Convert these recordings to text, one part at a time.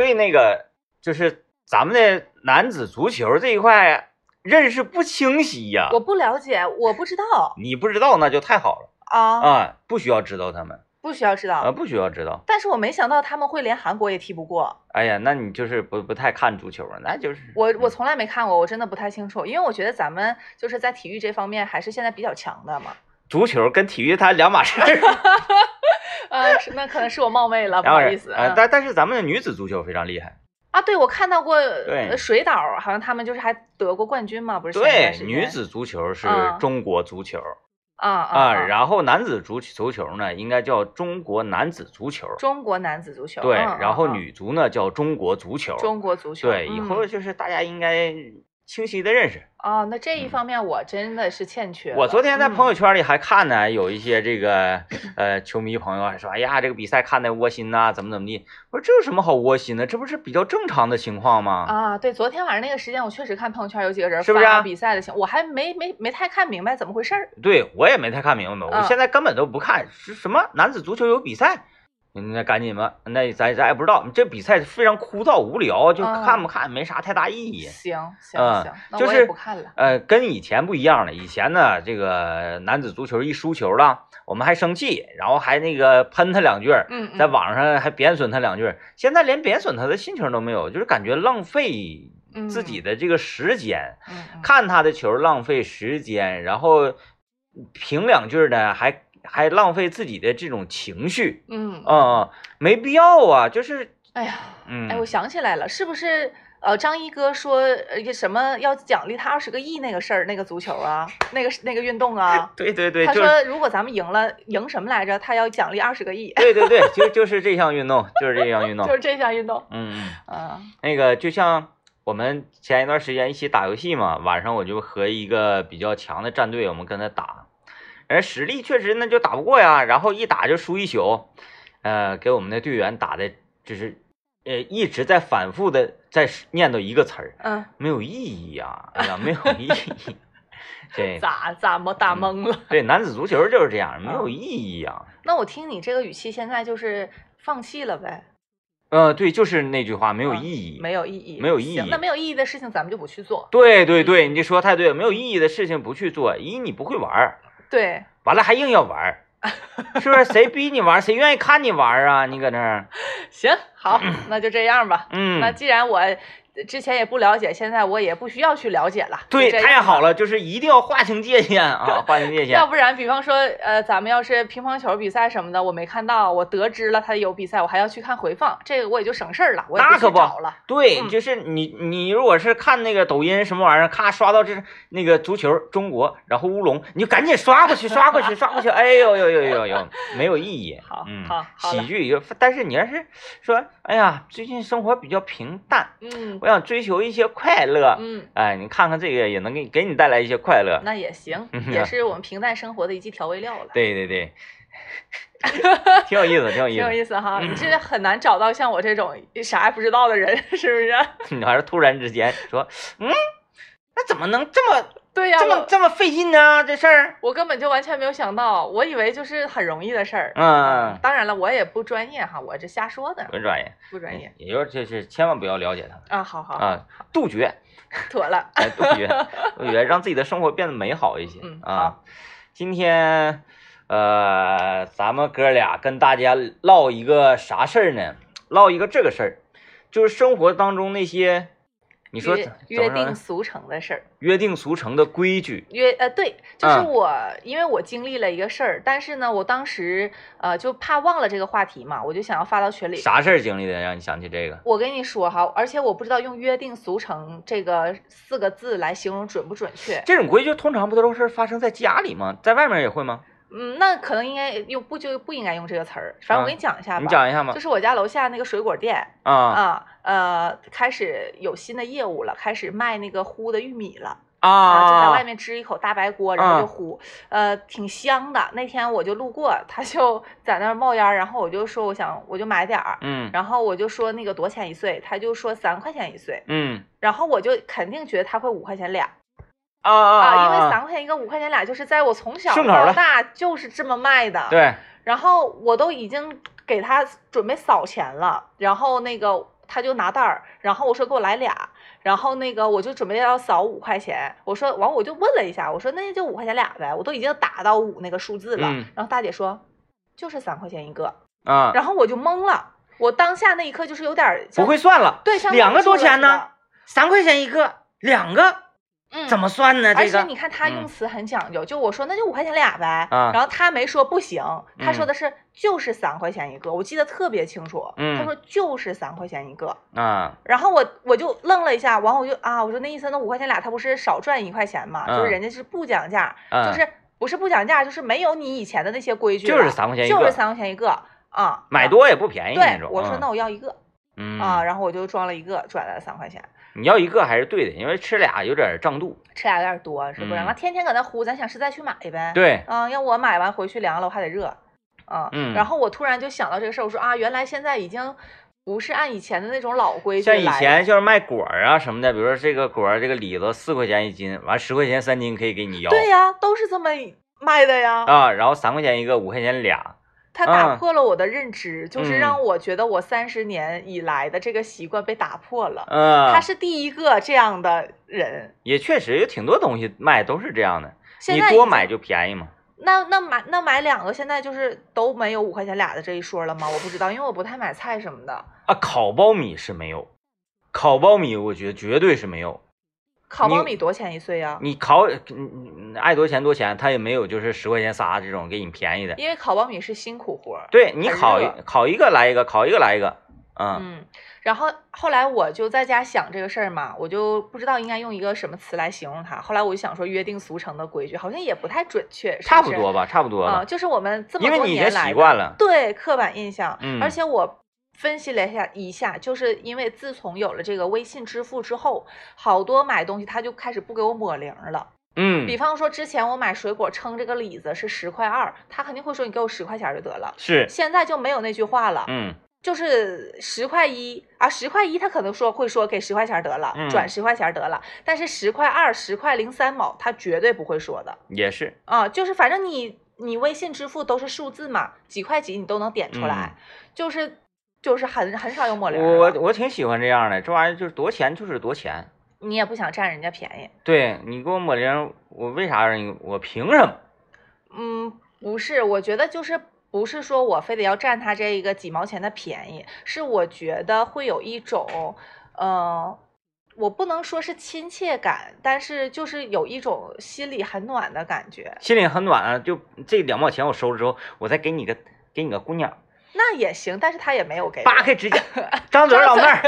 对那个就是咱们的男子足球这一块认识不清晰呀、我不了解，我不知道你不知道那就太好了啊，啊，不需要知道他们不需要知道啊，道。不需要知道。但是我没想到他们会连韩国也踢不过，哎呀，那你就是不不太看足球啊，那就是我我从来没看过，我真的不太清楚，因为我觉得咱们就是在体育这方面还是现在比较强的嘛。足球跟体育它两码事儿。呃，是那可能是我冒昧了，不好意思。呃，嗯但但是咱们的女子足球非常厉害，啊，对，我看到过水岛，好像他们就是还得过冠军嘛，不是对？女子足球是嗯中国足球啊啊啊，啊然后男子足足球呢应该叫中国男子足球，中国男子足球，对，嗯然后女足呢叫中国足球，中国足球，对，以后嗯就是大家应该清晰的认识。哦，那这一嗯方面我真的是欠缺了。我昨天在朋友友圈里还看呢，有一些这个呃球迷朋友还说，哎呀，这个比赛看的窝心呐、怎么怎么地。我说这有什么好窝心的？这不是比较正常的情况吗？啊，对，昨天晚上那个时间，我确实看朋友圈有几个人是不是啊发比赛的情，我还没没没太看明白怎么回事儿。对我也没太看明白，我嗯现在根本都不看是什么男子足球有比赛。那赶紧吧，那咱咱也不知道，这比赛非常枯燥无聊，就嗯看不看没啥太大意义。行行就是也不看了。呃，跟以前不一样了。以前呢，这个男子足球一输球了，我们还生气，然后还那个喷他两句在嗯网上还贬损他两句。现在连贬损他的心情都没有，就是感觉浪费自己的这个时间，看他的球浪费时间，然后评两句呢，还还浪费自己的这种情绪，嗯，啊、嗯，没必要啊，就是哎呀，嗯，哎，我想起来了，是不是？呃，张一哥说，呃，什么要奖励他二十个亿那个事儿，那个足球啊，那个那个运动啊，对对对，他说如果咱们赢了，赢什么来着？他要奖励二十个亿，对对对，就就是这项运动，就是这项运动 就，是这项运动。嗯嗯。啊，那个就像我们前一段时间一起打游戏嘛，晚上我就和一个比较强的战队，我们跟他打，人实力确实那就打不过呀，然后一打就输一宿，呃，给我们的队员打的就是，呃，一直在反复的在念叨一个词儿，嗯，没有意义呀，哎呀，没有意义。对咋咋么打懵了？对，男子足球就是这样，没有嗯意义呀。那我听你这个语气，现在就是放弃了呗，呃，对，就是那句话，没有嗯意义。没有意义，没有意义那没有意义的事情，咱们就不去做。对对对，你这说太对了，没有意义的事情不去做，一你不会玩儿。对，完了还硬要玩，是不是？谁逼你玩？谁愿意看你玩啊？你搁那儿，行，好，那就这样吧。嗯那嗯，既然我之前也不了解，现在我也不需要去了解了。对。太好了，就是一定要划清界限啊，划清界限要。不然，比方说，呃，咱们要是乒乓球比赛什么的，我没看到，我得知了他有比赛，我还要去看回放，这个我也就省事儿了，我也去那可不找了。对，嗯就是你，你如果是看那个抖音什么玩意儿，咔刷到这那个足球中国，然后乌龙，你就赶紧刷过去，刷过去，刷过去，哎呦呦呦呦呦，没有意义。好嗯，好好喜剧有，但是你要是说，哎呀，最近生活比较平淡，嗯我想追求一些快乐，嗯，哎，你看看这个也能给给你带来一些快乐。那也行嗯，也是我们平淡生活的一剂调味料了。对对对，挺有意思，挺有意思挺有。意思哈，嗯你这很难找到像我这种啥也不知道的人，是不是？你还是突然之间说，嗯，那怎么能这么对呀，这么这么费劲呢？这事儿，我根本就完全没有想到，我以为就是很容易的事儿。嗯当然了，我也不专业哈，我这瞎说的，不专业，不专业也就是就是千万不要了解他们啊。好好，啊，杜绝，妥了。哎，杜绝，杜绝，让自己的生活变得美好一些嗯啊。今天，呃，咱们哥俩跟大家唠一个啥事儿呢？唠一个这个事儿，就是生活当中那些，你说约定俗成的事儿，约定俗成的规矩，约呃对，就是嗯我，因为我经历了一个事儿，但是呢，我当时呃就怕忘了这个话题嘛，我就想要发到群里。啥事儿经历的让你想起这个？我跟你说哈，而且我不知道用“约定俗成”这个四个字来形容准不准确。这种规矩通常不都是发生在家里吗？在外面也会吗？嗯，那可能应该用不就不应该用这个词儿。反正我给你讲一下吧，嗯你讲一下嘛就。是我家楼下那个水果店啊啊，呃，开始有新的业务了，开始卖那个烀的玉米了。啊！就在外面支一口大白锅，然后就嗯烀，呃，挺香的。那天我就路过，他就 在那儿冒烟儿，然后我就说我想我就买点儿，嗯然后我就说那个多少钱一穗，他就说三块钱一穗，嗯然后我就肯定觉得他会五块钱俩啊啊啊，因为啊！三块钱一个，五块钱俩，就是在我从小到大就是这么卖的。对，然后我都已经给他准备扫钱了，然后那个他就拿袋儿，然后我说给我来俩，然后那个我就准备要扫五块钱，我说完我就问了一下，我说那就五块钱俩呗，我都已经打到五那个数字了，嗯然后大姐说就是三块钱一个，啊，然后我就懵了，我当下那一刻就是有点儿不会算了，对，像两个多钱呢的？三块钱一个，两个嗯，怎么算呢？而且你看他嗯用词很讲究，就我说那就五块钱俩呗，啊然后他没说不行，他说嗯的是就是三块钱一个，我记得特别清楚，他嗯说就是三块钱一个，啊，然后我我就愣了一下，完我就啊，我说那意思那五块钱俩，他不是少赚一块钱吗？就是嗯人家是不讲价，嗯就是不是不讲价，就是没有你以前的那些规矩了，就是三块钱一个就是三块钱一个啊，啊买多也不便宜那对，种。我说嗯那我要一个嗯啊，然后我就装了一个，转来了三块钱。你要一个还是对的，因为吃俩有点胀肚。吃俩有点多，是不是？嗯完、天天搁那呼，咱想实在去买呗。，对，啊，要我买完回去凉了，我还得热，啊，嗯然后我突然就想到这个事儿，我说啊，原来现在已经不是按以前的那种老规矩像以前就是卖果儿啊什么的，比如说这个果儿这个李子四块钱一斤，完十块钱三斤可以给你要。对呀，都是这么卖的呀。啊，然后三块钱一个，五块钱俩。它打嗯破了我的认知，就是嗯让我觉得我三十年以来的这个习惯被打破了。嗯，他是第一个这样的人，也确实有挺多东西卖都是这样的，现在你多买就便宜嘛。那那买那买两个，现在就是都没有五块钱俩的这一说了吗？我不知道，因为我不太买菜什么的。啊，烤苞米是没有，烤苞米我觉得绝对是没有。烤苞米多钱一穗呀？你烤，嗯爱多钱多钱，他也没有就是十块钱仨这种给你便宜的。因为烤苞米是辛苦活儿。对你烤一烤一个来一个，烤一个来一个，嗯嗯，然后后来我就在家想这个事儿嘛，我就不知道应该用一个什么词来形容它。后来我就想说约定俗成的规矩，好像也不太准确，是是差不多吧，差不多啊、吧。就是我们这么因为你已经多年来的习惯了对刻板印象，嗯而且我。分析了一下，一下就是因为自从有了这个微信支付之后，好多买东西他就开始不给我抹零了。嗯。比，方说之前我买水果称这个李子是十块二，他肯定会说你给我十块钱就得了。是，现在就没有那句话了，嗯。就是十块一啊，十块一他可能说会说给十块钱得了，嗯。转十块钱得了，但是十块二、十块零三毛他绝对不会说的。也是，啊，就是反正你你微信支付都是数字嘛，几块几你都能点出来，就是就是很很少有抹零我我挺喜欢这样的，这玩意儿就是多钱就是多钱。你也不想占人家便宜，对你给我抹零，我为啥让你？我凭什么？嗯，不是，我觉得就是不是说我非得要占他这一个几毛钱的便宜，是我觉得会有一种，呃，我不能说是亲切感，但是就是有一种心里很暖的感觉。心里很暖啊！就这两毛钱我收了之后，我再给你个给你个姑娘，那也行，但是他也没有给扒开指甲，张嘴老妹 儿，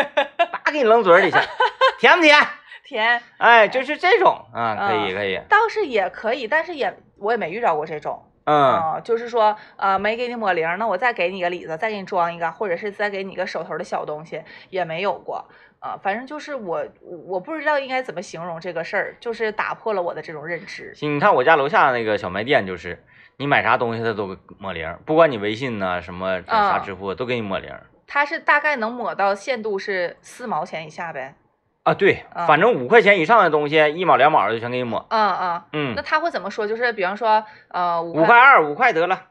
扒给你扔嘴里去，甜不甜？甜，哎，就是这种啊，可以嗯可以，倒是也可以，但是也我也没遇到过这种。嗯啊、就是说，呃，没给你抹零，那我再给你个李子，再给你装一个，或者是再给你个手头的小东西，也没有过。啊、反正就是我，我不知道应该怎么形容这个事儿，就是打破了我的这种认知。行，你看我家楼下那个小卖店，就是你买啥东西他都抹零，不管你微信呐、什么这啥嗯支付都给你抹零他是大概能抹到限度是四毛钱以下呗。啊。对，嗯反正五块钱以上的东西，一毛两毛的就全给你抹。嗯嗯，嗯那，他会怎么说？就是比方说，呃，五五块二五块得了，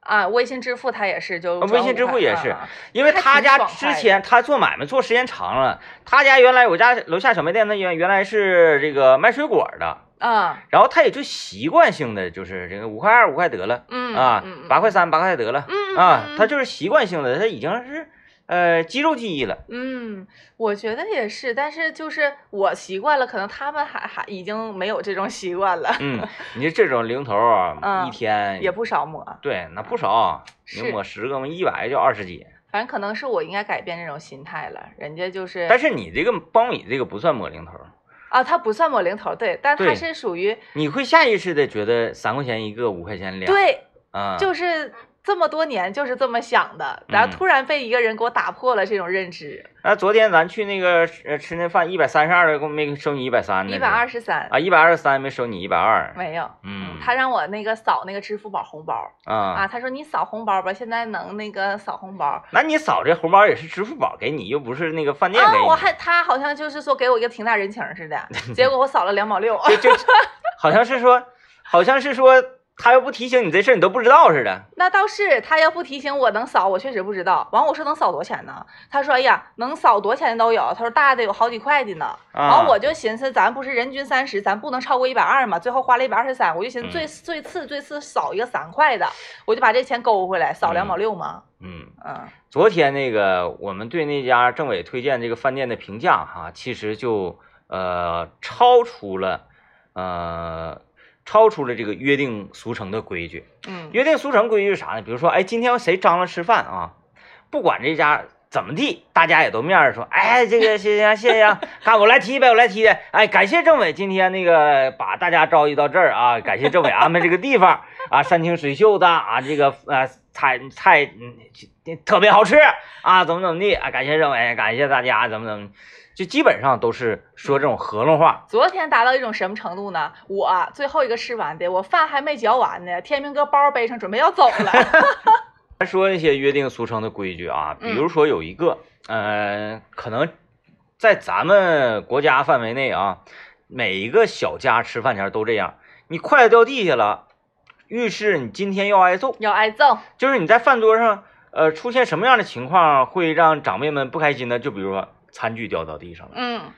啊，微信支付他也是就啊微信支付也是啊啊因为他家之前他做买卖做时间长了，他家原来我家楼下小卖店那原原来是这个卖水果的，啊，然后他也就习惯性的就是这个五块二五块得了嗯啊嗯，八块三八块得了嗯啊嗯，他就是习惯性的，他已经是呃肌肉记忆了。嗯，我觉得也是，但是就是我习惯了，可能他们还还已经没有这种习惯了，嗯，你这种零头啊，嗯一天也不少抹。对，那不少，你抹十个嘛，一百就二十几。反正可能是我应该改变这种心态了，人家就是，但是你这个苞米这个不算抹零头，啊，它不算抹零头，对，但它是属于你会下意识的觉得三块钱一个，五块钱两。对，啊，就是这么多年就是这么想的，然后嗯突然被一个人给我打破了这种认知，那昨天咱去那个呃吃那饭，一百三十二的，没收你一百三的，一百二十三啊，一百二十三没收你一百二。没有。嗯，他让我那个扫那个支付宝红包啊，啊，他说你扫红包吧，现在能那个扫红包那你扫这红包也是支付宝给你，又不是那个饭店给啊，你。我还他好像就是说给我一个挺大人情似的，结果我扫了两毛六，就就 好像是说，好像是说他要不提醒你这事儿，你都不知道似的。那倒是，他要不提醒我能扫，我确实不知道。完，我说能扫多少钱呢？他说，哎呀，能扫多少钱的都有。他说大的有好几块的呢。啊完，我就寻思，咱不是人均三十，咱不能超过一百二嘛。最后花了一百二十三，我就寻思最嗯最次最次扫一个三块的，我就把这钱勾回来，扫两毛六嘛。嗯，嗯昨天那个我们对那家政委推荐这个饭店的评价哈，其实就呃超出了呃超出了这个约定俗成的规矩。嗯约定俗成规矩是啥呢？比如说，哎，今天谁张罗吃饭啊？不管这家怎么地，大家也都面儿说，哎，这个谢谢谢谢啊，看我来提呗，我来提的。哎，感谢政委今天那个把大家召集到这儿啊，感谢政委安排这个地方啊，山清水秀的啊，这个呃菜菜嗯特别好吃啊，怎么怎么地啊，感谢政委，感谢大家，怎么怎么，就基本上都是说这种合拢话。昨天达到一种什么程度呢？我最后一个吃完的，我饭还没嚼完呢，天明哥包背上准备要走了。咱说那些约定俗成的规矩啊，比如说有一个，呃，可能在咱们国家范围内啊，每一个小家吃饭前都这样，你筷子掉地下了，预示你今天要挨揍。要挨揍，就是你在饭桌上，呃，出现什么样的情况会让长辈们不开心呢？就比如说餐具掉到地上了，嗯，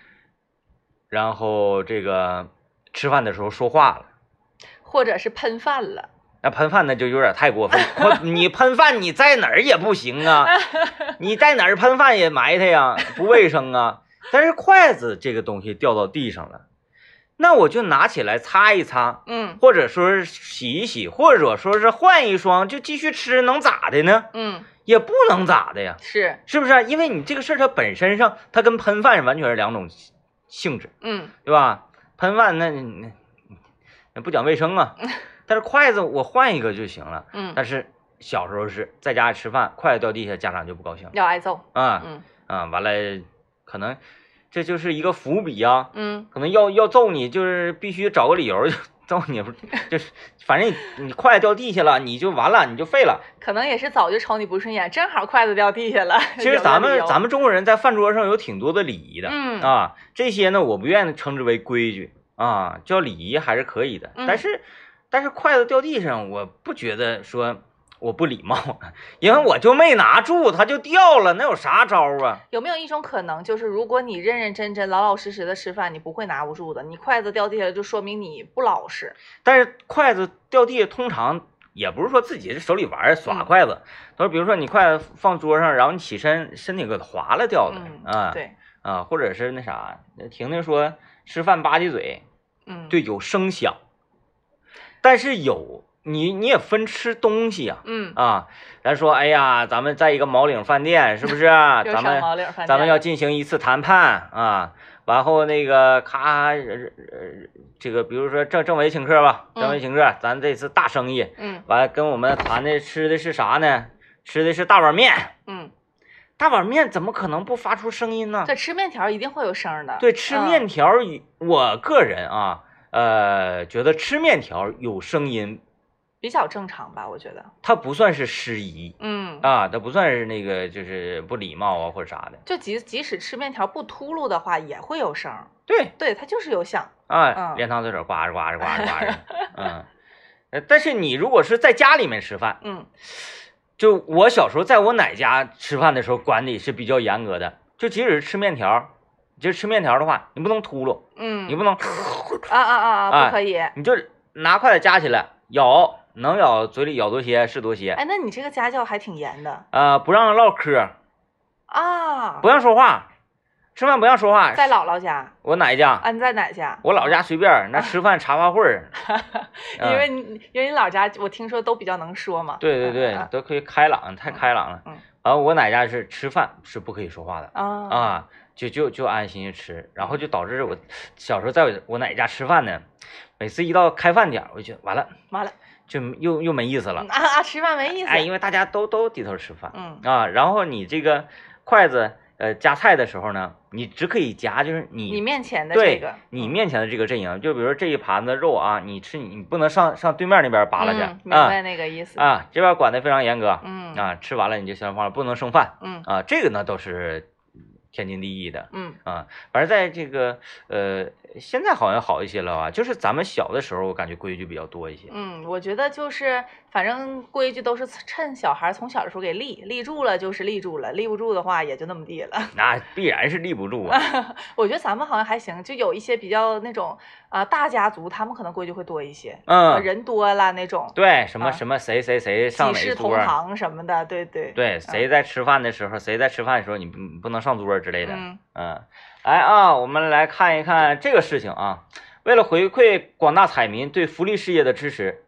然后这个吃饭的时候说话了。或者是喷饭了。那喷饭那就有点太过分，你喷饭你在哪儿也不行啊，你在哪儿喷饭也埋汰呀，不卫生啊。但是筷子这个东西掉到地上了，那我就拿起来擦一擦，嗯或者说是洗一洗，或者说是换一双就继续吃，能咋的呢？嗯，也不能咋的呀，是，是不是啊？因为你这个事儿它本身上，它跟喷饭完全是两种性质。嗯对吧？喷饭那那那不讲卫生啊。但是筷子我换一个就行了。嗯，但是小时候是在家里吃饭，筷子掉地下，家长就不高兴要挨揍。啊嗯啊！完了，可能这就是一个伏笔啊，嗯可能要要揍你，就是必须找个理由就揍你，不 就是反正你你筷子掉地下了，你就完了，你就废了。可能也是早就瞅你不顺眼，正好筷子掉地下了。其实咱们咱们中国人在饭桌上有挺多的礼仪的，嗯啊，这些呢我不愿意称之为规矩啊，叫礼仪还是可以的。嗯但是但是筷子掉地上，我不觉得说我不礼貌，因为我就没拿住，它就掉了，那有啥招啊？有没有一种可能，就是如果你认认真真、老老实实的吃饭，你不会拿不住的。你筷子掉地下了，就说明你不老实。但是筷子掉地下，通常也不是说自己手里玩耍嗯筷子，都是比如说你筷子放桌上，然后你起身身体给它划了掉的嗯，啊对，啊，或者是那啥，婷婷说吃饭吧唧嘴，嗯，对，有声响，但是有你你也分吃东西呀嗯，啊咱说，哎呀，咱们在一个毛领饭店，是不是啊？咱们咱们要进行一次谈判啊，完后那个咔，这个比如说政政委请客吧，政委嗯请客，咱这次大生意，嗯完跟我们谈的吃的是啥呢？吃的是大碗面，嗯，大碗面怎么可能不发出声音呢？对吃面条一定会有声的。对，吃嗯面条儿，我个人啊，呃，觉得吃面条有声音，比较正常吧，我觉得。他不算是失仪嗯，啊，他不算是那个就是不礼貌啊或者啥的。就即即使吃面条不秃噜的话，也会有声。对对，它就是有响。啊，嗯连汤嘴水呱着呱着呱着呱着，嗯，呃但是你如果是在家里面吃饭，嗯就我小时候在我奶家吃饭的时候，管理是比较严格的，就即使是吃面条，就是吃面条的话，你不能秃噜，嗯，你不能，啊啊啊啊，哎不可以。你就拿筷子夹起来咬，能咬嘴里咬多些是多些。哎，那你这个家教还挺严的啊，不让唠嗑，啊。不让说话，吃饭不让说话。在姥姥家我奶家，啊？你在哪家？我老家随便，那吃饭茶话会儿。因为你因为你老家我听说都比较能说嘛。对对对嗯，都可以开朗，太开朗了。嗯然后我奶家是吃饭是不可以说话的啊啊，就就就安安心心吃，然后就导致我小时候在我我奶家吃饭呢，每次一到开饭点，我就觉得完了，完了就又又没意思了嗯。啊啊，吃饭没意思。哎，因为大家都都低头吃饭嗯啊，然后你这个筷子呃夹菜的时候呢，你只可以夹就是你你面前的这对个，你嗯面前的这个阵营，就比如说这一盘子肉啊，你吃你不能上上对面那边扒拉去嗯明啊白那个意思。啊，这边管的非常严格嗯啊，吃完了你就消化，不能剩饭嗯啊，这个呢都是天经地义的嗯啊。反正在这个呃现在好像好一些了吧？就是咱们小的时候，我感觉规矩比较多一些。嗯，我觉得就是反正规矩都是趁小孩从小的时候给立，立住了就是立住了，立不住的话也就那么地了。那必然是立不住啊。我觉得咱们好像还行，就有一些比较那种啊、大家族，他们可能规矩会多一些，呃嗯，人多了那种，对，什么啊什么谁谁谁上哪几世同桌，堂什么的，对对对，谁在吃饭的时候，谁在吃饭的时候，你不不能上桌之类的。嗯嗯，来啊，我们来看一看这个事情啊。为了回馈广大彩民对福利事业的支持，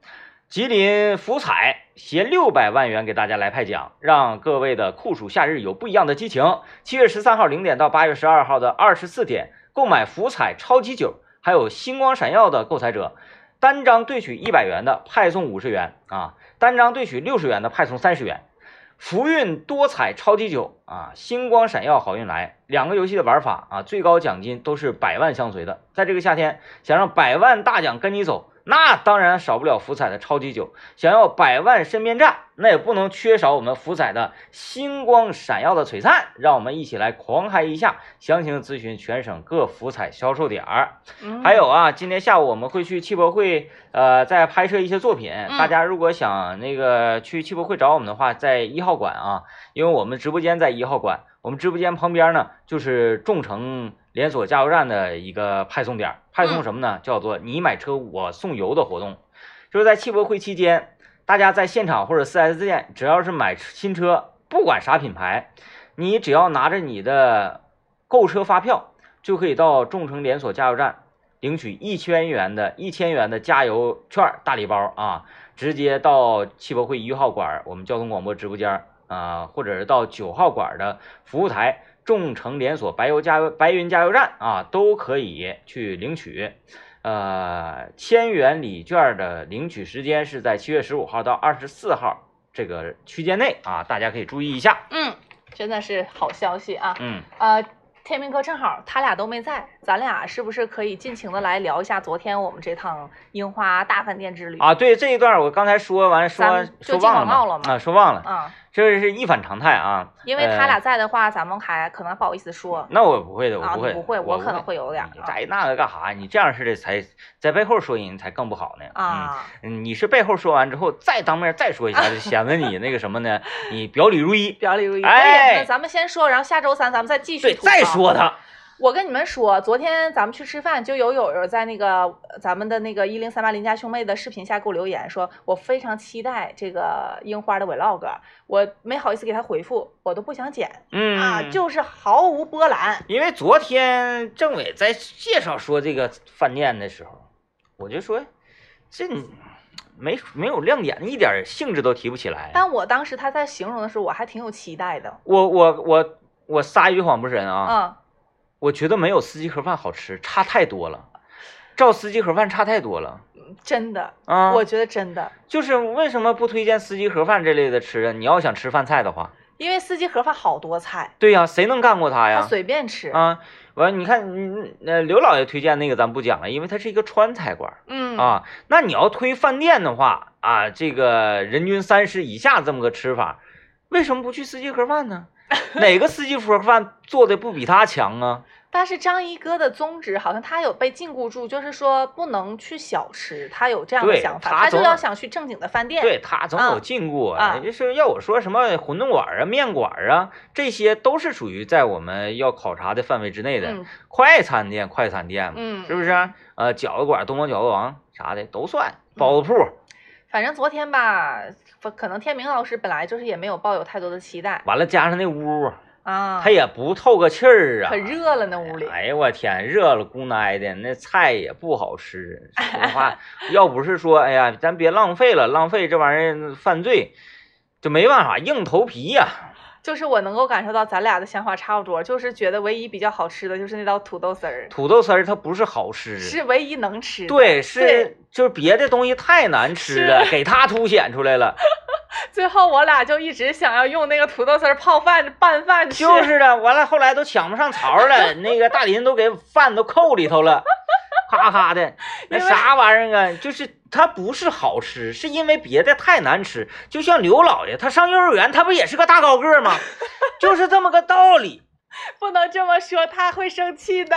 吉林福彩携六百万元给大家来派奖，让各位的酷暑夏日有不一样的激情。七月十三号零点到八月十二号的二十四点，购买福彩超级酒还有星光闪耀的购彩者，单张兑取一百元的派送五十元啊，单张兑取六十元的派送三十元。福运多彩超级九啊，星光闪耀好运来，两个游戏的玩法啊，最高奖金都是百万相随的。在这个夏天，想让百万大奖跟你走，那当然少不了福彩的超级酒。想要百万身边站，那也不能缺少我们福彩的星光闪耀的璀璨。让我们一起来狂嗨一下！详情咨询全省各福彩销售点儿。嗯，还有啊，今天下午我们会去汽博会，呃，再拍摄一些作品。大家如果想那个去汽博会找我们的话，在一号馆啊，因为我们直播间在一号馆，我们直播间旁边呢就是众诚连锁加油站的一个派送点，派送什么呢？叫做你买车我送油的活动，就是在汽博会期间，大家在现场或者 4S 店，只要是买新车，不管啥品牌，你只要拿着你的购车发票。就可以到众诚连锁加油站领取一千元的一千元的加油券大礼包啊，直接到汽博会一号馆我们交通广播直播间儿啊，或者是到九号馆的服务台众诚连锁白油加油白云加油站啊，都可以去领取。呃，千元礼券的领取时间是在七月十五号到二十四号这个区间内啊，大家可以注意一下。嗯，真的是好消息啊。嗯，呃，天明哥正好他俩都没在，咱俩是不是可以尽情的来聊一下昨天我们这趟樱花大饭店之旅？啊，对这一段我刚才说完说就忘了啊，说忘了。啊，这是一反常态啊，因为他俩在的话，咱们还可能不好意思说。那我不会的，我啊，不会，你不会，我可能会有点在那个干啥？你这样式的才在背后说人才更不好呢。啊。嗯，你是背后说完之后再当面再说一下，就显得你那个什么呢？你表里如一。表里如一，哎那咱们先说，然后下周三咱们再继续对，再说他。我跟你们说，昨天咱们去吃饭，就有友友在那个咱们的那个一零三八邻家兄妹的视频下给我留言，说我非常期待这个樱花的 vlog，我没好意思给他回复，我都不想剪、嗯啊，就是毫无波澜。因为昨天政委在介绍说这个饭店的时候，我就说这没没有亮点，一点兴致都提不起来。但我当时他在形容的时候，我还挺有期待的。我我我我撒一句谎不是人啊。嗯，我觉得没有司机盒饭好吃，差太多了，照司机盒饭差太多了真的，啊！我觉得真的，就是为什么不推荐司机盒饭这类的吃啊？你要想吃饭菜的话，因为司机盒饭好多菜，对呀，谁能干过他呀？随便吃。啊，完你看，嗯呃，刘老爷推荐那个咱不讲了，因为它是一个川菜馆嗯，啊。那你要推饭店的话啊，这个人均三十以下这么个吃法，为什么不去司机盒饭呢？哪个四季盒饭做的不比他强啊？但是张一哥的宗旨好像他有被禁锢住，就是说不能去小吃，他有这样的想法，他他就要想去正经的饭店。对他总有啊禁锢啊就是要我说什么馄饨馆啊、面馆啊，这些都是属于在我们要考察的范围之内的。嗯快餐店、快餐店嘛，嗯，是不是？呃，饺子馆、东方饺子王啥的都算，嗯包子铺。反正昨天吧，可能天明老师本来就是也没有抱有太多的期待完了加上那屋，啊，他也不透个气儿啊。可热了那屋里。哎呦我天，热了姑奶的，那菜也不好吃。说实话，要不是说，哎呀，咱别浪费了，浪费这玩意儿犯罪，就没办法，硬头皮呀、就是我能够感受到咱俩的想法差不多，就是觉得唯一比较好吃的就是那道土豆丝儿，土豆丝儿它不是好吃，是唯一能吃的。对，是对就是别的东西太难吃了，给它凸显出来了。最后我俩就一直想要用那个土豆丝儿泡饭拌饭吃。就是的，完了后来都抢不上槽了，那个大林都给饭都扣里头了，咔咔的，那啥玩意儿啊？就是它不是好吃，是因为别的太难吃。就像刘老爷，他上幼儿园，他不也是个大高个吗？就是这么个道理。不能这么说，他会生气的。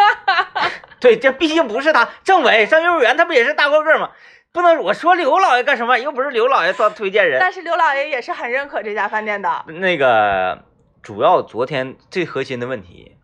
对，这毕竟不是他。政委上幼儿园，他不也是大高个吗？不能我说刘老爷干什么？又不是刘老爷做推荐人。但是刘老爷也是很认可这家饭店的。那个主要昨天最核心的问题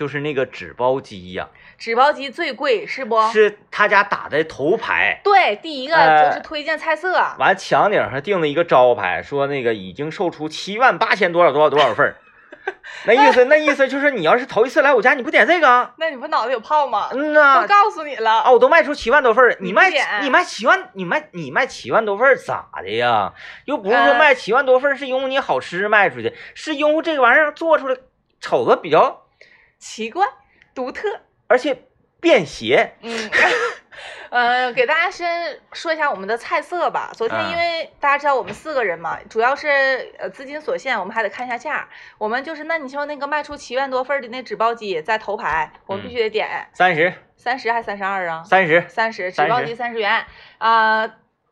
就是那个纸包鸡呀，纸包鸡最贵是不？是他家打的头牌。对，第一个呃就是推荐菜色。完墙顶上定了一个招牌，说那个已经售出七万八千多少多少多少份儿。那意思，那意思就是你要是头一次来我家，你不点这个啊？那你不脑子有泡吗？嗯呐都，告诉你了。啊，我都卖出七万多份儿，你你卖你卖七万，你卖你卖七万多份儿咋的呀？又不是说呃卖七万多份儿是因为你好吃卖出去，是因为这个玩意儿做出来瞅着比较，奇怪，独特。而且便携。嗯，呃，给大家先说一下我们的菜色吧。昨天嗯因为大家知道我们四个人嘛，主要是呃资金所限，我们还得看一下价。我们就是那你说那个卖出七万多份的那纸包鸡在头排，我们必须得点三十，三十还三十二啊？三十，三十，纸包鸡三十元啊。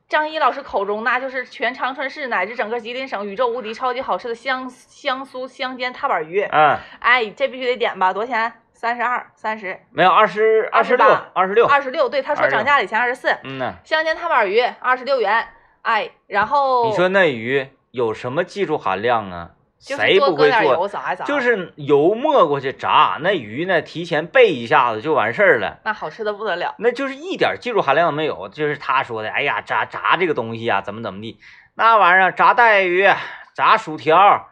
张一老师口中，那就是全长春市乃至整个吉林省宇宙无敌超级好吃的香香酥香煎踏板鱼。嗯，哎，这必须得点吧？多少钱？三十二、三十、没有二十二十六，二十六，二十六。对，他说涨价了，以前二十四。嗯呐。香煎踏板鱼二十六元，哎，然后你说那鱼有什么技术含量啊？就是谁不会做？就是油没过去炸，那鱼呢提前备一下子就完事儿了。那好吃的不得了。那就是一点技术含量没有，就是他说的，哎呀，炸炸这个东西啊、怎么怎么地，那玩意儿炸带鱼、炸薯条，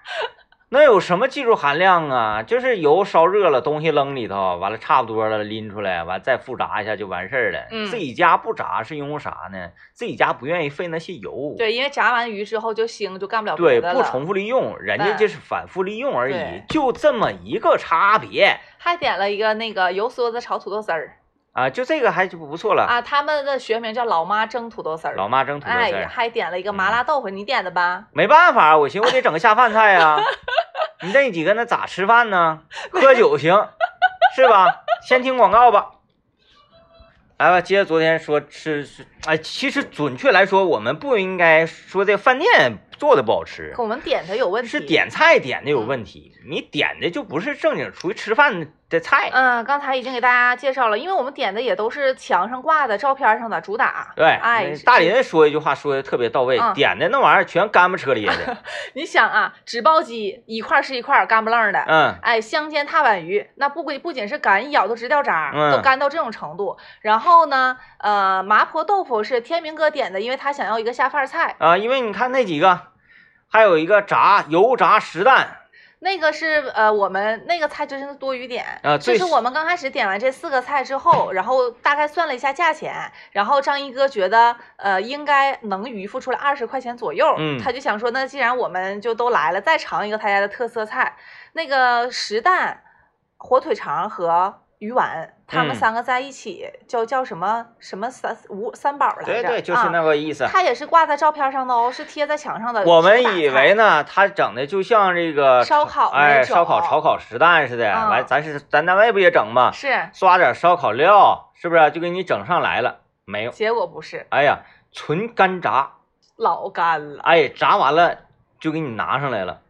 那有什么技术含量啊？就是油烧热了，东西扔里头，完了差不多了，拎出来，完再复炸一下就完事儿了。嗯自己家不炸是因为啥呢？自己家不愿意费那些油。对，因为炸完鱼之后就腥，就干不了对。不重复利用，人家就是反复利用而已，就这么一个差别还点了一个那个油梭子炒土豆丝儿啊，就这个还就不错了。啊，他们的学名叫老妈蒸土豆丝儿。老妈蒸土豆丝哎，儿，还点了一个麻辣豆腐，你点的吧？没办法，我寻思我得整个下饭菜呀、你这几个那咋吃饭呢？喝酒行，是吧？先听广告吧。来吧，接着昨天说吃是，哎，其实准确来说，我们不应该说这饭店做的不好吃可，我们点的有问题。是点菜点的有问题。你点的就不是正经出去吃饭的菜。嗯，刚才已经给大家介绍了，因为我们点的也都是墙上挂的照片上的主打。对，哎大林说一句话说的特别到位，嗯点的那玩意儿全干巴车咧的。你想啊，纸包鸡一块儿是一块儿干不愣的，嗯，哎，香煎踏板鱼那不归不仅是干，一咬都直掉渣，嗯都干到这种程度。然后呢，呃，麻婆豆腐是天明哥点的，因为他想要一个下饭菜。啊，因为你看那几个，还有一个炸油炸实蛋，那个是呃，我们那个菜真是多余点。啊就是我们刚开始点完这四个菜之后，然后大概算了一下价钱，然后张一哥觉得呃应该能余付出来二十块钱左右，嗯。他就想说，那既然我们就都来了，再尝一个他家的特色菜，那个实蛋、火腿肠和鱼丸，他们嗯三个在一起叫叫什么什么三五三宝来着？对对，就是啊那个意思。他也是挂在照片上的哦，是贴在墙上的。我们以为呢，他整的就像这个烧烤哎，烧烤、炒烤实蛋似的。嗯完，咱是咱单位不也整吗？是，刷点烧烤料，是不是就给你整上来了？没有，结果不是，哎呀，纯干炸，老干了。哎，炸完了就给你拿上来了。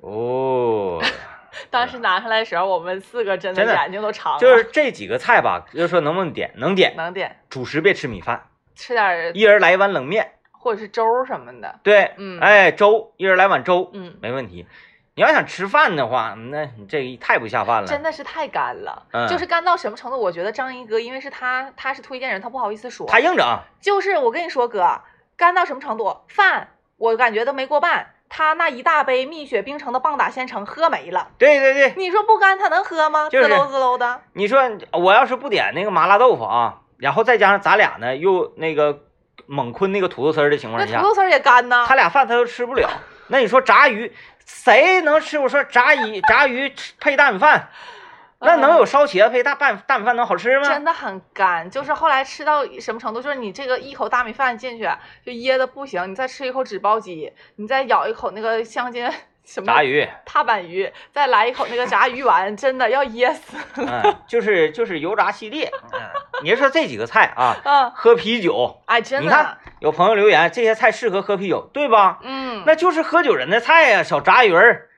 哦，当时拿上来的时候，我们四个真的眼睛都长了，就是这几个菜吧，就是说能不能点？能点，能点主食别吃米饭，吃点一人来一碗冷面。或者是粥什么的。对，嗯哎，粥，一人来碗粥，嗯，没问题。你要想吃饭的话，那你这个太不下饭了。真的是太干了，嗯就是干到什么程度？我觉得张一哥，因为是他，他是推荐人，他不好意思说。他硬整，就是我跟你说哥，干到什么程度？饭我感觉都没过半，他那一大杯蜜雪冰城的棒打鲜橙喝没了。对对对，你说不干他能喝吗？滋溜滋溜的。你说我要是不点那个麻辣豆腐啊，然后再加上咱俩呢又那个猛坤那个土豆丝儿的情况下，那土豆丝儿也干呐。他俩饭他都吃不了。那你说炸鱼，谁能吃？我说炸鱼炸鱼配大米饭，那能有烧茄子配大拌大米饭能好吃吗？真的很干，就是后来吃到什么程度，就是你这个一口大米饭进去就噎的不行，你再吃一口纸包鸡，你再咬一口那个香煎什么炸鱼，踏板鱼，再来一口那个炸鱼丸，真的要噎死。嗯，就是就是油炸系列。嗯，你说这几个菜啊，嗯，喝啤酒，哎，真的你看，有朋友留言，这些菜适合喝啤酒，对吧？嗯，那就是喝酒人的菜呀、小炸鱼儿，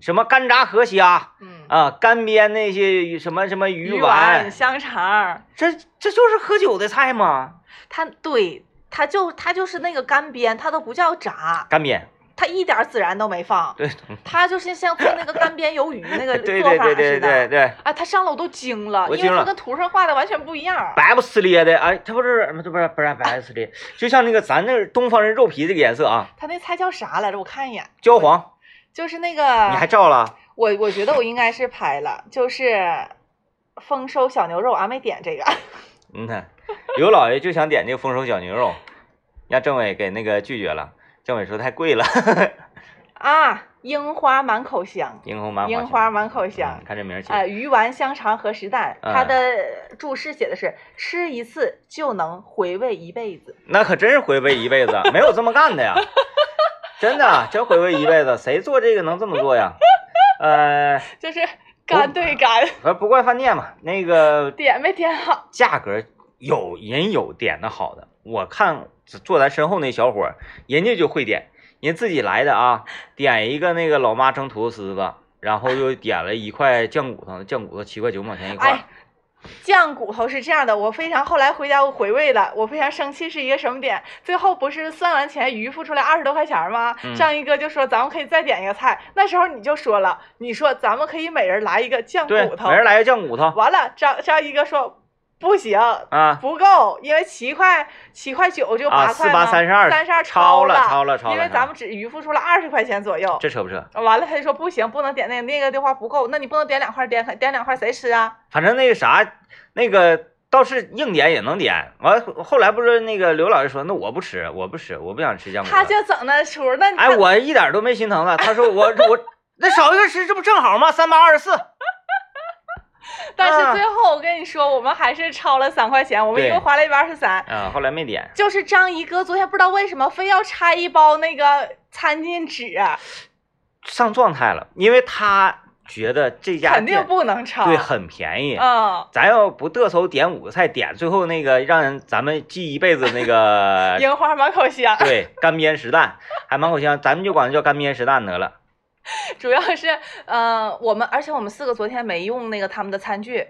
什么干炸河虾，嗯啊，干煸那些什么什么鱼鱼丸，香肠，这这就是喝酒的菜吗？它对，它就它就是那个干煸，它都不叫炸，干煸，它一点孜然都没放，对 它就是像做那个干煸鱿鱼 那个对做法对对对似的。对对，啊，它上了我都惊了，因为它跟图上画的完全不一样。白不呲咧的，哎，它不是这不是不是白不呲咧，就像那个咱那东方人肉皮这个颜色啊，它那菜叫啥来着？我看一眼，焦黄，就是那个，你还照了？我我觉得我应该是拍了，就是丰收小牛肉，俺没点这个。你看，刘老爷就想点这个丰收小牛肉，让政委给那个拒绝了。政委说太贵了，啊，樱花满口香，樱红满樱花满口香嗯，。看这名儿起，呃，鱼丸、香肠和实蛋，嗯它的注释写的是吃一次就能回味一辈子。那可真是回味一辈子，没有这么干的呀，真的，真回味一辈子，谁做这个能这么做呀？呃，就是干对干，不不怪饭店嘛，那个 点没点好。价格有人有点的好的，我看坐咱身后那小伙，人家就会点，人自己来的啊，点一个那个老妈蒸土豆丝子，然后又点了一块酱骨头，酱骨头七块九毛钱一块。哎，酱骨头是这样的，我非常后来回家我回味了，我非常生气是一个什么点？最后不是算完钱余付出来二十多块钱吗？嗯张一哥就说咱们可以再点一个菜，那时候你就说了，你说咱们可以每人来一个酱，骨头每，人来个酱骨头完了张张一哥说不行。啊，不够，因为七块七块九就啊八块4 8 32三十二超了了，超了超了因为咱们只余付出了二十块钱左右。这扯不扯？完了，他就说不行，不能点那个那个的话不够，那你不能点两块，点点两块谁吃啊？反正那个啥，那个倒是硬点也能点。完后来不是那个刘老师说，那我不吃，我不吃，我不想吃酱骨。他就整那出，那你哎，我一点都没心疼他。他说我我那少一个吃，这不正好吗？三八二十四。但啊是最后我跟你说，我们还是超了三块钱，我们一共花了一百二十三。啊，后来没点，就是张一哥昨天不知道为什么非要拆一包那个餐巾纸，上状态了，因为他觉得这家肯定不能超。对很便宜。嗯，咱要不得瑟点五个菜，点最后那个让人咱们记一辈子那个 樱花满口香。对干煸实蛋，还满口香，咱们就管它叫干煸实蛋得了。主要是，呃，我们而且我们四个昨天没用那个他们的餐具，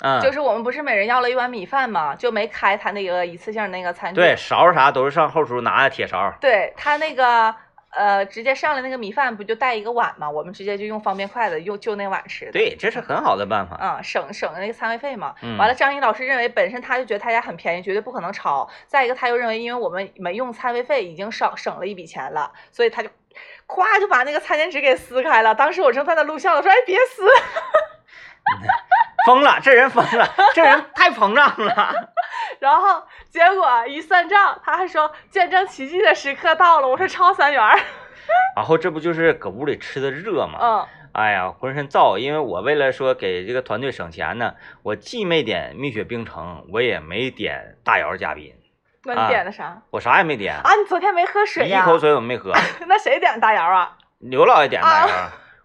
嗯，就是我们不是每人要了一碗米饭嘛，就没开他那个一次性那个餐具。对，勺啥都是上后厨拿的铁勺。对他那个呃，直接上来那个米饭不就带一个碗嘛，我们直接就用方便筷子用就那碗吃的。对，这是很好的办法。嗯、省省那个餐位费嘛。嗯完了，张一老师认为本身他就觉得他家很便宜，绝对不可能超。再一个，他又认为因为我们没用餐位费，已经省省了一笔钱了，所以他就咵就把那个餐巾纸给撕开了。当时我正在那录像，我说：“哎，别撕。疯了，这人疯了，这人太膨胀了。”然后结果一算账，他还说见证奇迹的时刻到了。我说超三元。然后这不就是搁屋里吃的热吗？嗯，哎呀，浑身燥，因为我为了说给这个团队省钱呢，我既没点蜜雪冰城，我也没点大窑嘉宾，那你啊点的啥？我啥也没点，啊，你昨天没喝水呀、一口水我没喝。那谁点的大姚啊？刘老爷点大窑，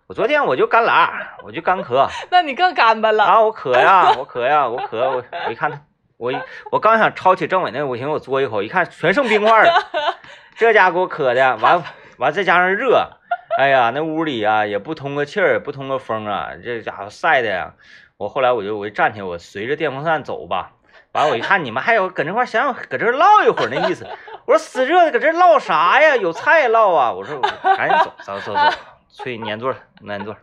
我昨天我就干拉，我就干咳 那你更干巴了。啊，我渴呀，我渴呀，我渴，我我一看他，我一我刚想抄起政委那个，我寻思我嘬一口，一看全剩冰块了，这家给我渴的，完完再加上热，哎呀，那屋里啊也不通个气儿，不通个风啊，这家伙晒的呀。我后来我就我就站起来，我随着电风扇走吧。完我一看你们还有搁这块儿想想搁这儿唠一会儿那意思，我说死热的搁这儿唠啥呀？有菜唠啊！我说我赶紧走走走走，催粘座儿粘座儿。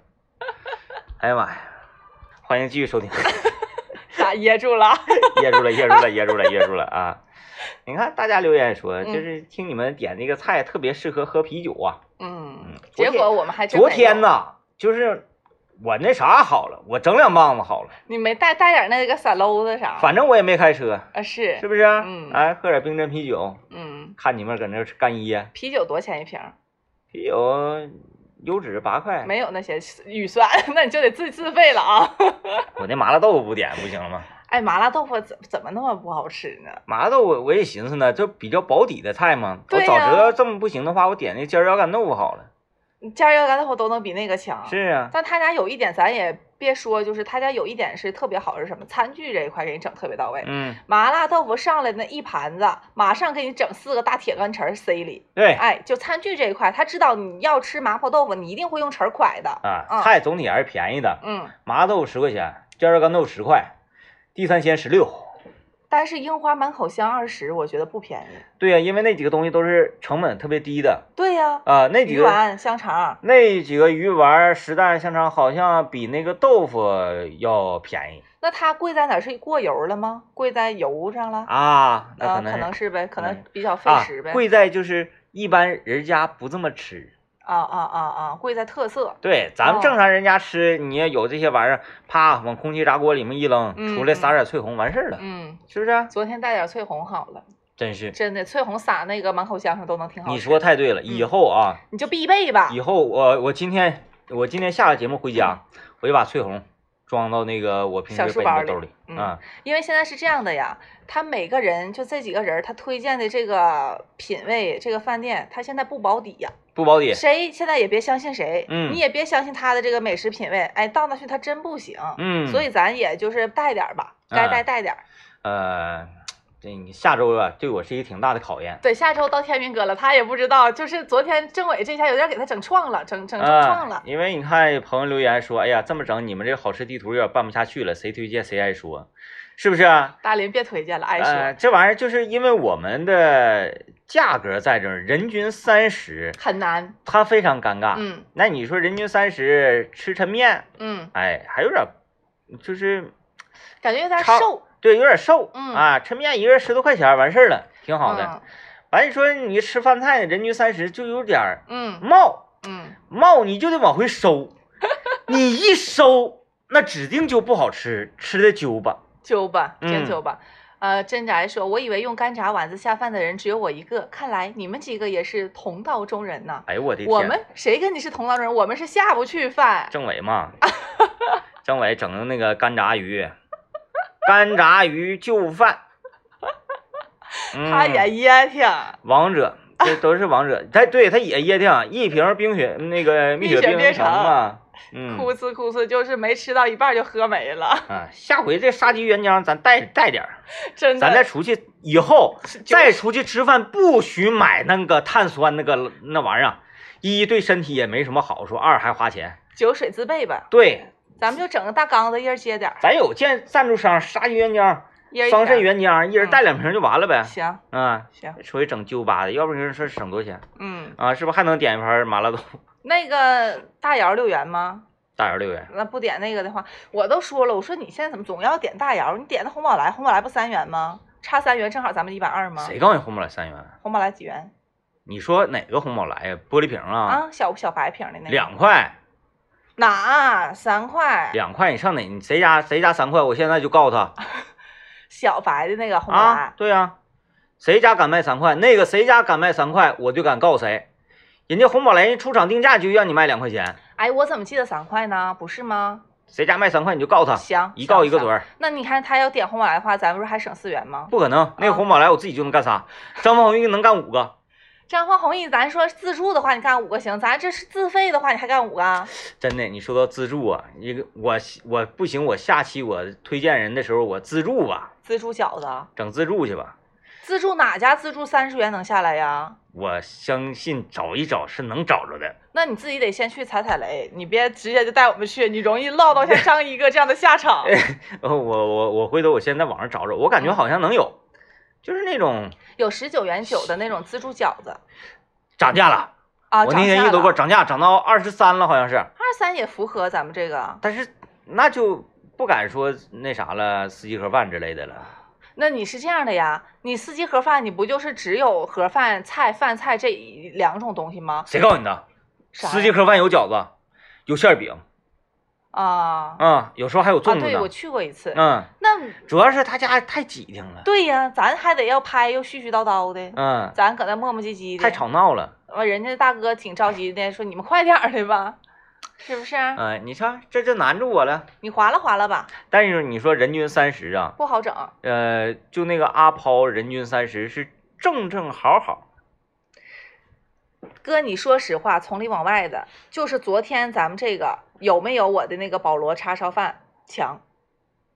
哎呀妈呀！欢迎继续收听。咋噎住了？噎住了，噎住了，噎住了，噎住了啊！你看大家留言说，嗯就是听你们点那个菜特别适合喝啤酒啊。嗯，结果我们还昨天呢，就是我那啥好了，我整两棒子好了，你没带带点那个散篓子啥？反正我也没开车，啊是是不是？嗯哎，喝点冰镇啤酒，嗯，看你们搁那儿干噎，啤酒多少钱一瓶？啤酒优质八块，没有那些预算，那你就得自自费了啊。我那麻辣豆腐不点不行了吗？哎，麻辣豆腐怎怎么那么不好吃呢？麻辣豆腐我也寻思呢，就比较保底的菜嘛。我早知道这么不行的话，我点那尖椒干豆腐好了。加热干豆腐都能比那个强。是啊，但他家有一点，咱也别说，就是他家有一点是特别好，是什么？餐具这一块给你整特别到位。嗯，麻辣豆腐上来那一盘子，马上给你整四个大铁干匙儿塞里。对哎，就餐具这一块，他知道你要吃麻婆豆腐，你一定会用匙儿㧟的。啊，嗯菜总体还是便宜的，嗯，麻辣豆腐十块钱，加热干豆腐十块，地三鲜十六。但是樱花满口香二十，我觉得不便宜。对呀、因为那几个东西都是成本特别低的对呀、啊、那几个鱼丸、香肠，那几个鱼丸、实蛋、香肠好像比那个豆腐要便宜那它贵在哪儿？是过油了吗？贵在油上了？啊，那啊，可能可能是呗，可能嗯比较费啊时呗。贵在就是一般人家不这么吃。啊啊啊啊，贵在特色。对，咱们哦正常人家吃，你要有这些玩意儿，啪往空气炸锅里面一扔，嗯出来撒点翠红，完事儿了，嗯，是不是？昨天带点翠红好了，真是，真的翠红撒那个满口香上都能挺好。你说太对了，以后啊，你就必备吧。以后我我今天我今天下了节目回家，我就把翠红装到那个我平时背小书包里那个兜里，嗯啊，因为现在是这样的呀，他每个人就这几个人，他推荐的这个品味，这个饭店，他现在不保底呀。不保底，谁现在也别相信谁，嗯你也别相信他的这个美食品味，哎，到那去他真不行。嗯，所以咱也就是带点儿吧，该带啊带点儿。呃，这个下周啊，对我是一个挺大的考验。对，下周到天明哥了，他也不知道，就是昨天政委这下有点给他整创了，整整整创啊了，。因为你看朋友留言说，哎呀，这么整，你们这好吃地图有点办不下去了，谁推荐谁爱说，是不是啊？大林别推荐了，爱呃，说这玩意儿就是因为我们的价格在这儿，人均三十，很难。他非常尴尬。嗯那你说人均三十吃抻面，嗯，哎，还有点儿，就是感觉有点超瘦。对，有点瘦。嗯啊，抻面一个人十多块钱完事儿了，挺好的。嗯完你说你吃饭菜人均三十，就有点儿嗯冒嗯，冒，你就得往回收，你一收，那指定就不好吃，吃的揪吧。揪吧，真嗯揪吧。呃，真宅说，我以为用干炸丸子下饭的人只有我一个，看来你们几个也是同道中人呢。哎呦我的天！我们谁跟你是同道中人？我们是下不去饭。政委嘛，政委整的那个干炸鱼，干炸鱼就饭，嗯、他也噎挺，王者，这都是王者。他对他也噎挺，一瓶冰雪那个蜜雪冰城嘛，嗯哭呲哭呲，就是没吃到一半就喝没了，啊，下回这杀鸡原浆咱带 带点儿，真的。咱再出去以后是再出去吃饭，不许买那个碳酸那个那玩意儿，一对身体也没什么好处，二还花钱。酒水自备吧，对，咱们就整个大缸子，一人接点儿，咱有建赞助商杀鸡原浆、桑葚原浆，一人带两瓶就完了呗。行啊，行，出去整揪巴的，要不然说省多少钱嗯，啊？是不是还能点一盘麻辣豆腐？那个大窑六元吗？大窑六元，那不点那个的话，我都说了，我说你现在怎么总要点大窑？你点的红宝来，红宝来不三元吗？差三元正好咱们一百二吗？谁告诉你红宝来三元？红宝来几元你说哪个红宝来呀？玻璃瓶啊，啊？小小白瓶的那个两块，哪三块？两块，你上哪？你谁家谁家三块？我现在就告诉他 小白的那个红宝啊来，，对呀、谁家敢卖三块，那个谁家敢卖三块，我就敢告谁。人家红宝来人出厂定价就让你卖两块钱，哎，我怎么记得三块呢？不是吗？谁家卖三块你就告他，行，一告一个准。儿。那你看他要点红宝来的话，咱不是还省四元吗？不可能，那个啊红宝来我自己就能干仨，张方红玉能干五个。张花红玉，咱说自助的话，你干五个行，咱这是自费的话，你还干五个？真的，你说到自助啊，一个我我不行，我下期我推荐人的时候我自助吧，自助饺子，整自助去吧。自助哪家自助三十元能下来呀？我相信找一找是能找着的。那你自己得先去踩踩雷，你别直接就带我们去，你容易落到像张一哥这样的下场。呃，我我我回头我先在网上找找，我感觉好像能有，就是那种有十九元九的那种自助饺子涨价了。啊，我那天一多都给我涨价，涨到二十三了，好像是。二三也符合咱们这个。但是那就不敢说那啥了，四季盒饭之类的了。那你是这样的呀？你四季盒饭，你不就是只有盒饭、菜、饭菜这两种东西吗？谁告诉你的？四季盒饭有饺子，有馅饼，啊啊、有时候还有啊，粽子对，我。去过一次。嗯，那主要是他家太挤挺了。对呀，咱还得要拍，又絮絮叨叨的，嗯，咱搁那磨磨唧唧的，太吵闹了。完，人家大哥挺着急的，说你们快点儿的吧，是不是？嗯、你瞧，这就难住我了。你划拉划拉吧，但是你说人均三十啊，不好整。呃，就那个阿抛人均三十是正正好好。哥，你说实话，从里往外的，就是昨天咱们这个有没有我的那个保罗叉烧饭强？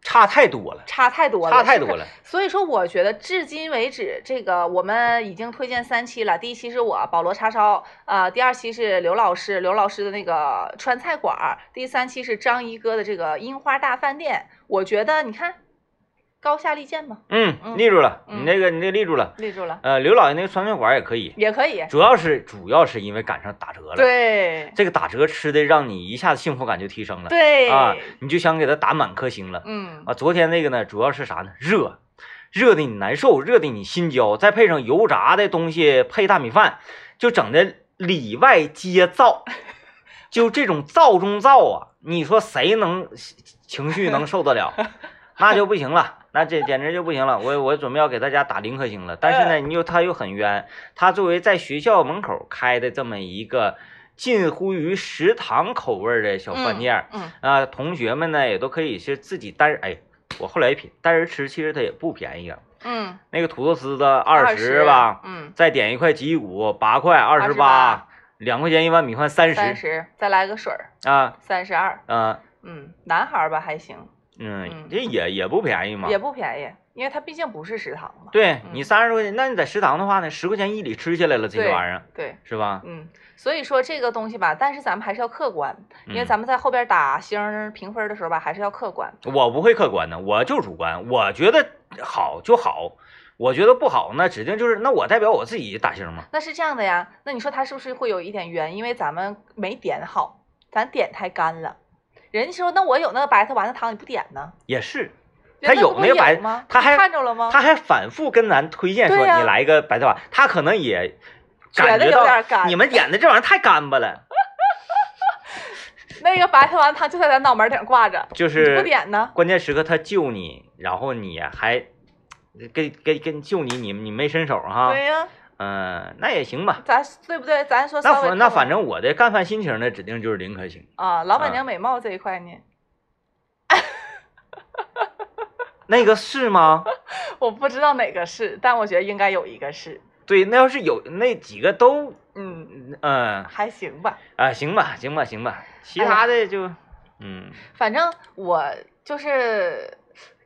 差太多了，差太多了，差太多了。所以说，我觉得至今为止，这个我们已经推荐三期了。第一期是我保罗叉烧，呃，第二期是刘老师，刘老师的那个川菜馆儿，第三期是张一哥的这个樱花大饭店。我觉得你看，高下立见吧，嗯，嗯立住了，嗯你那个你那个立住了。立住了，呃，刘老爷那个酸面馆也可以，也可以。主要是主要是因为赶上打折了。，对这个打折吃的让你一下子幸福感就提升了。对啊，你就想给他打满颗星了。嗯，啊，昨天那个呢，主要是啥呢？热，热的你难受，热的你心焦，再配上油炸的东西配大米饭，就整的里外皆燥，就这种燥中燥啊！你说谁能情绪能受得了？那就不行了，那这简直就不行了。我我准备要给大家打零颗星了，但是呢，你又他又很冤，他作为在学校门口开的这么一个近乎于食堂口味的小饭店儿，嗯，啊，同学们呢也都可以是自己单人，哎，我后来一品，单人吃其实它也不便宜啊。嗯那个土豆丝子二二十吧，嗯，再点一块鸡骨八块，二十八，两块钱一碗米饭三十三十，再来个水儿，啊三十二。啊嗯，男孩儿吧还行，嗯嗯，这也也不便宜嘛。也不便宜，因为它毕竟不是食堂嘛。对嗯你三十多块钱，那你在食堂的话呢，十块钱一里吃下来了，这些玩意儿对，是吧？嗯，所以说这个东西吧，但是咱们还是要客观，因为嗯咱们在后边打星评分的时候吧，还是要客观。我不会客观的，我就主观，我觉得好就好，我觉得不好那指定就是那我代表我自己打星嘛。那是这样的呀，那你说他是不是会有一点冤？因为咱们没点好，咱点太干了。人家说那我有那个白菜丸子汤，你不点呢？也是，他有有那个白吗？你他还看着了吗？他还反复跟咱推荐说你来一个白菜丸，他可能也感觉到点干你们点的这玩意儿太干巴了，那个白菜丸子汤就在咱脑门顶挂着，就是不是点呢？关键时刻他救你，然后你还跟跟跟救你，你你没伸手哈，对呀、嗯、那也行吧。咱对不对？咱说那反那反正我的干饭心情呢，指定就是零颗星。啊，老板啊娘美貌这一块呢，那个是吗？我不知道哪个是，但我觉得应该有一个是，对，那要是有那几个都，嗯，嗯还行吧。啊，行吧，行吧，行吧，其他的就，嗯，反正我就是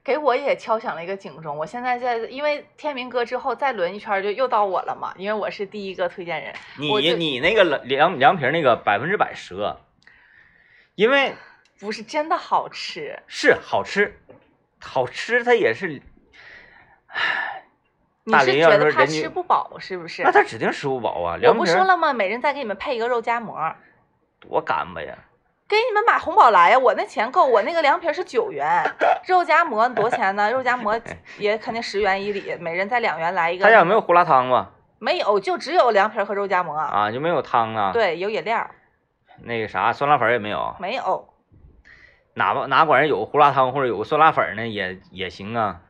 给我也敲响了一个警钟。我现在在，因为天明哥之后再轮一圈就又到我了嘛，因为我是第一个推荐人。你你那个凉凉皮儿那个百分之百折，因为不是真的好吃，是好吃，好吃它也是，你大林要是觉得怕吃不饱是不是？那他指定吃不饱啊。我不说了吗？每人再给你们配一个肉夹馍，多干巴呀！给你们买红宝来呀！我那钱够，我那个凉皮是九元，肉夹馍多少钱呢？肉夹馍 也肯定十元一里，每人再两元来一个。他家有没有胡辣汤吧？没有，就只有凉皮和肉夹馍。啊，就没有汤啊？，对，有饮料，那个啥酸辣粉也没有，没有。哪怕哪管人有胡辣汤或者有个酸辣粉呢，也也行啊。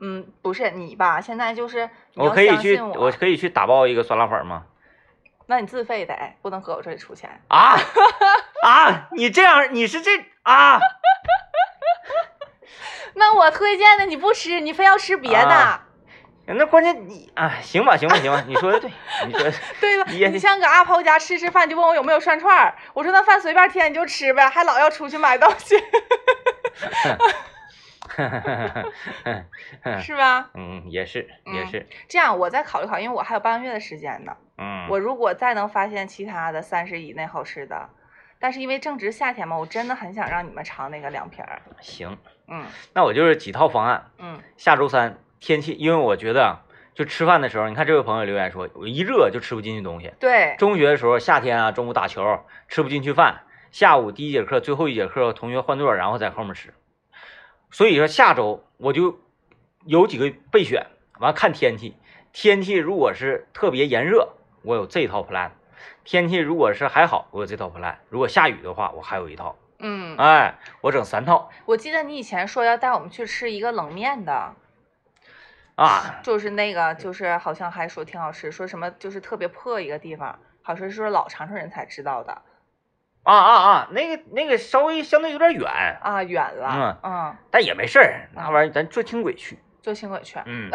嗯，不是你吧？现在就是我可以去，我，可以去打包一个酸辣粉吗？那你自费得，不能搁我这里出钱。啊啊！你这样，你是这啊？那我推荐的你不吃，你非要吃别的，啊那关键你啊，行吧，行吧，行吧，你说的对，你说的 对吧？也你像搁阿抛家吃吃饭，就问我有没有涮串儿，我说那饭随便添你就吃呗，还老要出去买东西，是吧？嗯，也是，也嗯是，这样我再考虑考虑，因为我还有半个月的时间呢。嗯，我如果再能发现其他的三十以内好吃的，但是因为正值夏天嘛，我真的很想让你们尝那个凉皮儿。行，嗯那我就是几套方案。嗯下周三天气，因为我觉得啊，就吃饭的时候，你看这位朋友留言说，我一热就吃不进去东西。对，中学的时候，夏天啊，中午打球吃不进去饭，下午第一节课、最后一节课同学换座，然后在后面吃。所以说下周我就有几个备选，完看天气，天气如果是特别炎热，我有这套 plan；天气如果是还好，我有这套 plan；如果下雨的话，我还有一套。嗯，哎，我整三套我记得你以前说要带我们去吃一个冷面的，啊。就是那个，就是好像还说挺好吃，说什么就是特别破一个地方，好像是说老长春人才知道的啊啊啊！那个那个稍微相对有点远，啊，远了，嗯，嗯但也没事儿，那玩意儿咱坐轻轨去。坐轻轨去。嗯，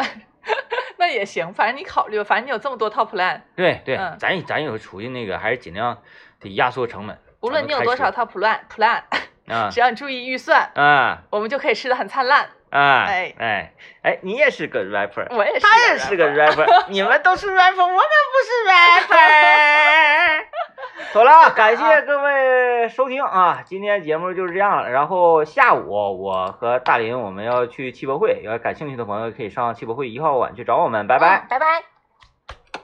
那也行，反正你考虑吧，反正你有这么多套 plan，对对，嗯咱咱以后出去那个还是尽量得压缩成本，无论你有多少套 plan plan，啊 只要你注意预算，啊我们就可以吃的很灿烂。哎哎哎哎，你也是个 rapper，我也是，他也是个 rapper，你们都是 rapper，我们不是 rapper。好了，感谢各位收听啊，今天节目就是这样了。然后下午我和大林我们要去汽博会，要感兴趣的朋友可以上汽博会一号馆去找我们，拜拜。嗯拜拜。